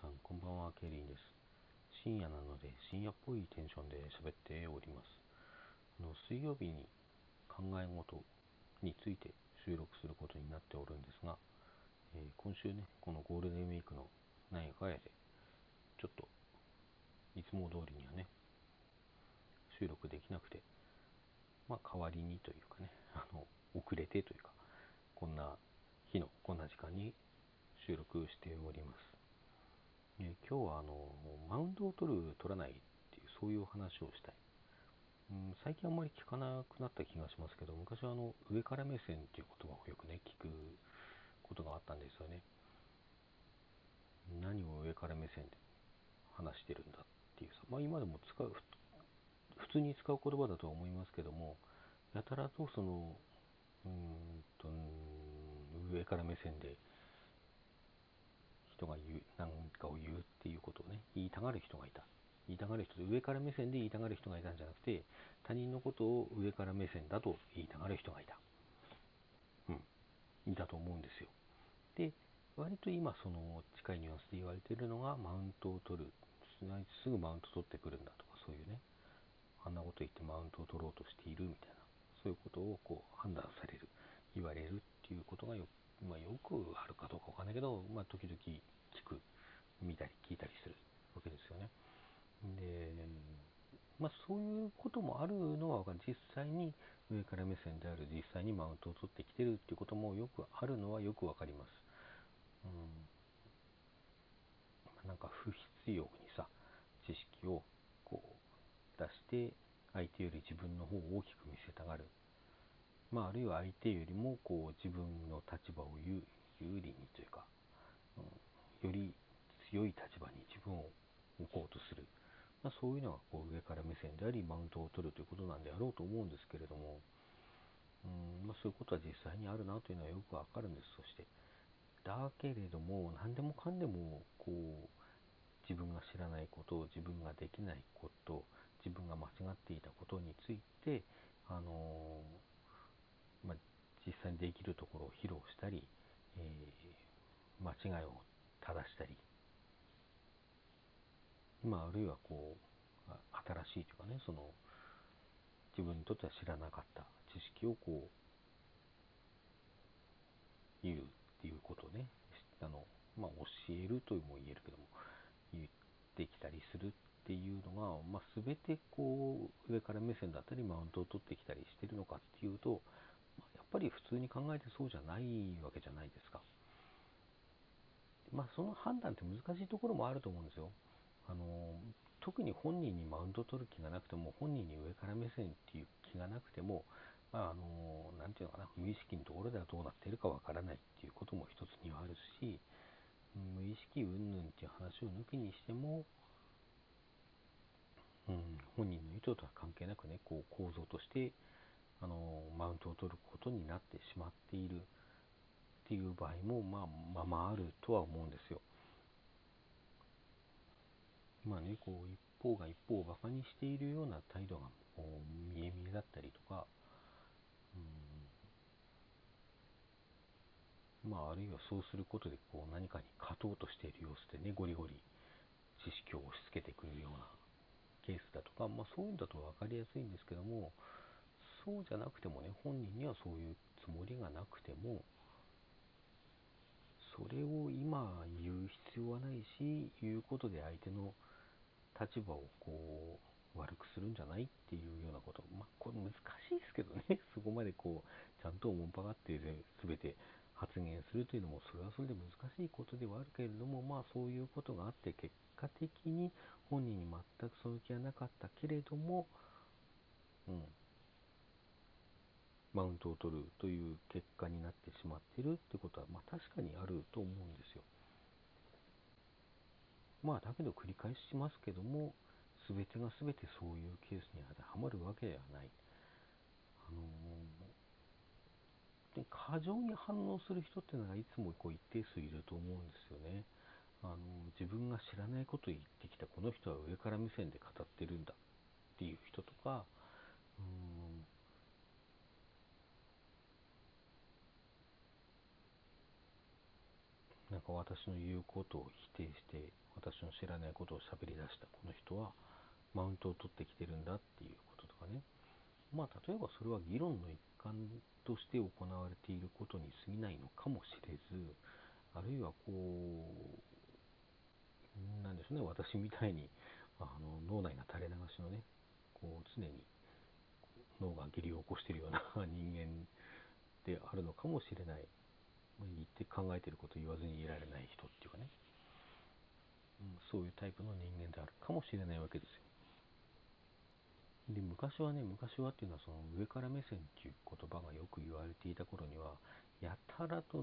さん、こんばんは、ケリーです。深夜なので、深夜っぽいテンションで喋っております。あの水曜日に考え事について収録することになっておるんですが、えー、今週ね、このゴールデンウィークの何かやで、ちょっと、いつも通りにはね、収録できなくて、まあ、代わりにというかね、あの、遅れてというか、こんな日のこんな時間に収録しております。え今日はあのマウントを取る、取らないっていう、そういう話をしたい。うん、最近あんまり聞かなくなった気がしますけど、昔はあの上から目線っていう言葉をよくね、聞くことがあったんですよね。何を上から目線で話してるんだっていうさ、まあ今でも使う、普通に使う言葉だとは思いますけども、やたらとその、うんと、上から目線で人が言う、何かを言うっていうことをね、言いたがる人がいた。言いたがる人で、上から目線で言いたがる人がいたんじゃなくて、他人のことを上から目線だと言いたがる人がいた。うん。いたと思うんですよ。で、割と今、その近いニュアンスで言われているのが、マウントを取る。すぐマウント取ってくるんだとか、そういうね、あんなこと言ってマウントを取ろうとしているみたいな、そういうことをこう判断される、言われるっていうことがよまあ、よくあるかどうかわかんないけど、まあ、時々聞く、見たり聞いたりするわけですよね。で、まあ、そういうこともあるのは実際に上から目線である、実際にマウントを取ってきてるっていうこともよくあるのはよくわかります。うん、なんか不必要にさ、知識をこう出して、相手より自分の方を大きく見せたがる。まあ、あるいは相手よりもこう自分の立場を有利にというか、うん、より強い立場に自分を置こうとする、まあ、そういうのがこう上から目線でありマウントを取るということなんであろうと思うんですけれども、うんまあ、そういうことは実際にあるなというのはよくわかるんです。そしてだけれども何でもかんでもこう自分が知らないことを自分ができないこと自分が間違っていたことについてあのー、実際にできるところを披露したり、えー、間違いを正したり、まあ、るいはこう、新しいというかね、その、自分にとっては知らなかった知識をこう、言うっていうことね、あの、まあ、教えるとも言えるけども、言ってきたりするっていうのが、まあ、全てこう、上から目線だったり、マウントを取ってきたりしてるのかっていうと、っぱり普通に考えてそうじゃないわけじゃないですか。まあ、その判断って難しいところもあると思うんですよ。あの特に本人にマウント取る気がなくても、本人に上から目線っていう気がなくても、まあ、あのなていうのかな、無意識のところではどうなっているかわからないっていうことも一つにはあるし、無意識云々っていう話を抜きにしても、うん、本人の意図とは関係なくね、こう構造としてあのマウントを取ることになってしまっているっていう場合も、まあ、まあまああるとは思うんですよ。まあね、こう一方が一方をバカにしているような態度がこう見え見えだったりとか、うん、まああるいはそうすることでこう何かに勝とうとしている様子でね、ゴリゴリ知識を押し付けてくるようなケースだとか、まあそういうんだと分かりやすいんですけども、そうじゃなくてもね、本人にはそういうつもりがなくても、それを今言う必要はないし、言うことで相手の立場をこう悪くするんじゃないっていうようなこと、まあ、これ難しいですけどね、そこまでこう、ちゃんとおもんぱがって全て発言するというのも、それはそれで難しいことではあるけれども、まあそういうことがあって、結果的に本人に全くその気はなかったけれども、うん、マウントを取るという結果になってしまっているってことは、まあ、確かにあると思うんですよ。まあだけど繰り返しますけども、全てが全てそういうケースに当てはまるわけではない。あのー、過剰に反応する人っていうのがいつもこう一定数いると思うんですよね。あの自分が知らないことを言ってきたこの人は上から目線で語ってるんだっていう人とか、うんなんか私の言うことを否定して私の知らないことを喋り出した。この人はマウントを取ってきてるんだっていうこととかね。まあ例えばそれは議論の一環として行われていることに過ぎないのかもしれずあるいはこうなんでしょうね私みたいにあの脳内が垂れ流しのねこう常に脳が下痢を起こしているような人間であるのかもしれない。言って考えてること言わずにいられない人っていうかね、うん、そういうタイプの人間であるかもしれないわけですよ。で昔はね昔はっていうのはその上から目線っていう言葉がよく言われていた頃にはやたらと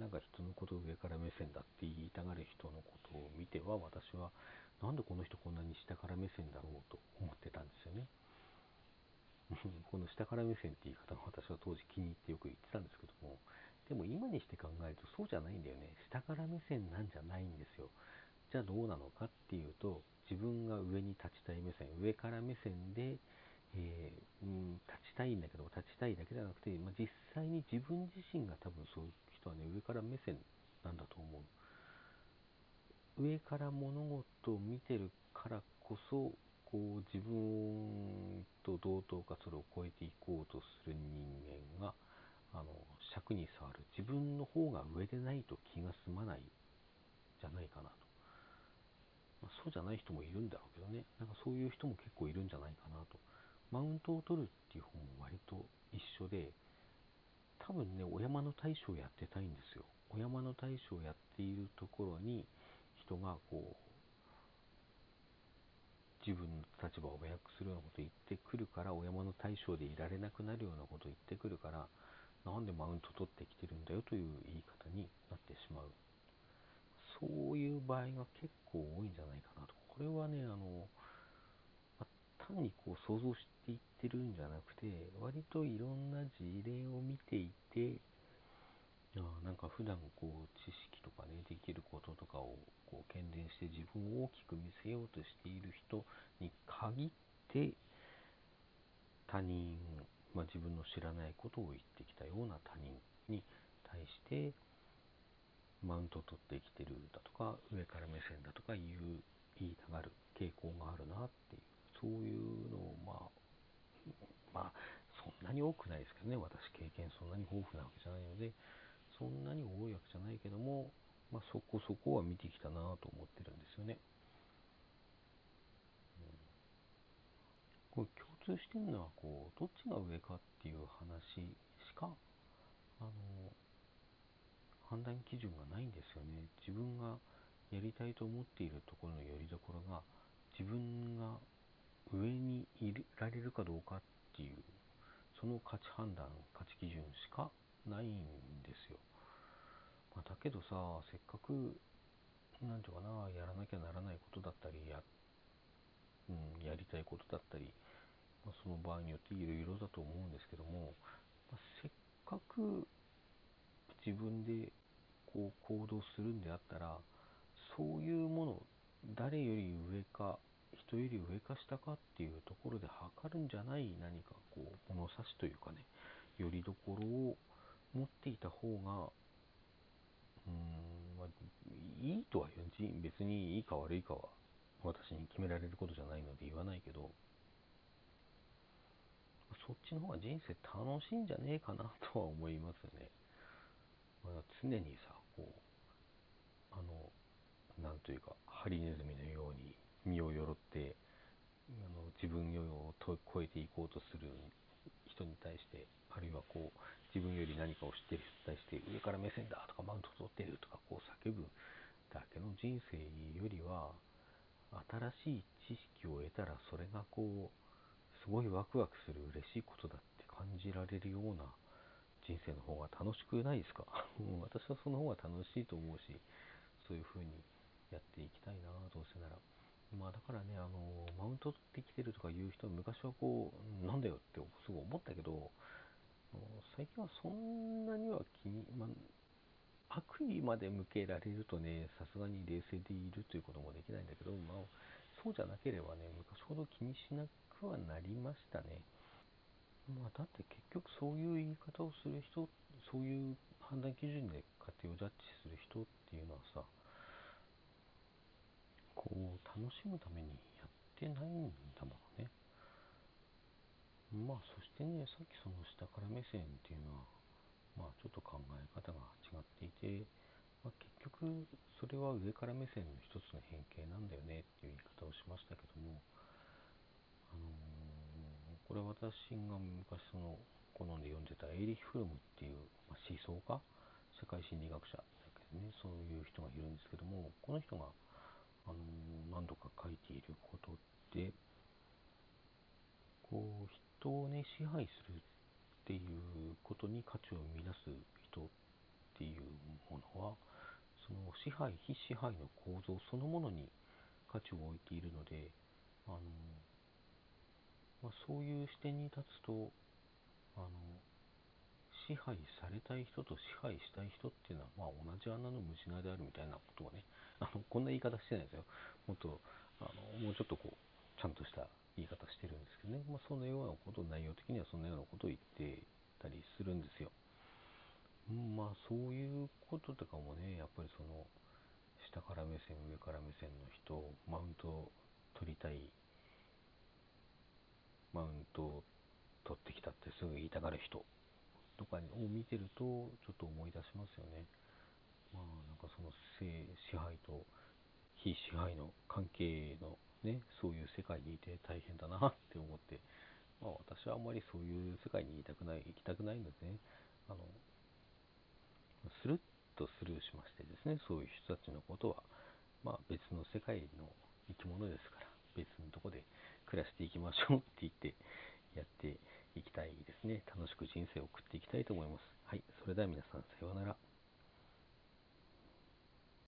なんか人のことを上から目線だって言いたがる人のことを見ては私はなんでこの人こんなに下から目線だろうと思ってたんですよね。この下から目線って言い方が私は当時気に入ってよく言ってたんですけどもでも今にして考えるとそうじゃないんだよね。下から目線なんじゃないんですよ。じゃあどうなのかっていうと、自分が上に立ちたい目線、上から目線で、えー、うん、立ちたいんだけど、立ちたいだけじゃなくて、まあ、実際に自分自身が多分そういう人はね、上から目線なんだと思う。上から物事を見てるからこそ、こう自分と同等かそれを超えていこうとする人間が、あの尺に触る。自分の方が上でないと気が済まないじゃないかなと、まあ、そうじゃない人もいるんだろうけどね。なんかそういう人も結構いるんじゃないかなと。マウントを取るっていう方も割と一緒で多分ねお山の大将やってたいんですよ。お山の大将やっているところに人がこう自分の立場を誤訳するようなこと言ってくるからお山の大将でいられなくなるようなこと言ってくるからなんでマウント取ってきてるんだよという言い方になってしまう。そういう場合が結構多いんじゃないかなと。これはね、あの、ま単にこう想像していってるんじゃなくて、割といろんな事例を見ていて、あなんか普段こう知識とかね、できることとかをこう喧伝して自分を大きく見せようとしている人に限って、他人まあ、自分の知らないことを言ってきたような他人に対してマウントを取ってきてるだとか上から目線だとか言う言いたがる傾向があるなっていうそういうのをまあまあそんなに多くないですけどね私経験そんなに豊富なわけじゃないのでそんなに多いわけじゃないけども、まあ、そこそこは見てきたなと思ってるんですよね。これ通してるのはこうどっちが上かっていう話しかあの判断基準がないんですよね。自分がやりたいと思っているところのよりどころが自分が上にいられるかどうかっていうその価値判断価値基準しかないんですよ、まあ、だけどさせっかく何て言うかなやらなきゃならないことだったりや,、うん、やりたいことだったりまあ、その場合によっていろいろだと思うんですけども、まあ、せっかく自分でこう行動するんであったらそういうもの誰より上か人より上か下かっていうところで測るんじゃない何かこう物差しというかねよりどころを持っていた方がうーん、まあ、いいとは言う別にいいか悪いかは私に決められることじゃないので言わないけどそっちの方が人生楽しいんじゃねえかなとは思いますね。まあ、常にさ、こう、あの、なんというか、ハリネズミのように身をよろって、あの自分を超えていこうとする人に対して、あるいはこう、自分より何かを知ってる人に対して、上から目線だとか、マウント取ってるとか、こう叫ぶだけの人生よりは、新しい知識を得たら、それがこう、すごいワクワクする嬉しいことだって感じられるような人生の方が楽しくないですか？私はその方が楽しいと思うし、そういう風にやっていきたいな、どうせなら。まあだからね、あの、マウント取ってきてるとか言う人昔はこう、なんだよってすぐ思ったけど、最近はそんなには気に、ま、悪意まで向けられるとね、さすがに冷静でいるということもできないんだけど、まあ、そうじゃなければね、昔ほど気にしなくはなりましたね。まあ、だって結局そういう言い方をする人、そういう判断基準で家庭をジャッジする人ってっていうのはさこう楽しむためにやってないんだもんねまあそしてねさっきその下から目線っていうのはまあちょっと考え方が違っていて、まあ、結局それは上から目線の一つの変形なんだよねっていう言い方をしましたけどもあのー、これは私が昔その好んで読んでたエイリヒ・フルムっていう、まあ、思想家社会心理学者だけどねそういう人がいるんですけどもこの人が、あのー、何度か書いていることでこう人をね支配するっていうことに価値を生み出す人っていうものはその支配非支配の構造そのものに価値を置いているのであの、まあ、そういう視点に立つとあの支配されたい人と支配したい人っていうのは、まあ、同じ穴の無地なであるみたいなことをねあのこんな言い方してないですよもっとあのもうちょっとこうちゃんとした言い方してるんですけどね、まあ、そのようなこと内容的にはそんなようなことを言ってたりするんですよ。まあそういうこととかもねやっぱりその下から目線上から目線の人マウント取りたいマウントを取ってきたってすぐ言いたがる人とかを見てるとちょっと思い出しますよね。まあなんかその性支配と非支配の関係のね、そういう世界にいて大変だなって思って、まあ、私はあんまりそういう世界にいたくない、行きたくないのですね、あの、スルッとスルーしましてですね、そういう人たちのことは、まあ別の世界の生き物ですから、別のとこで暮らしていきましょうって言ってやっていきたいですね。楽しく人生を送っていきたいと思います。はい。それでは皆さん、さようなら。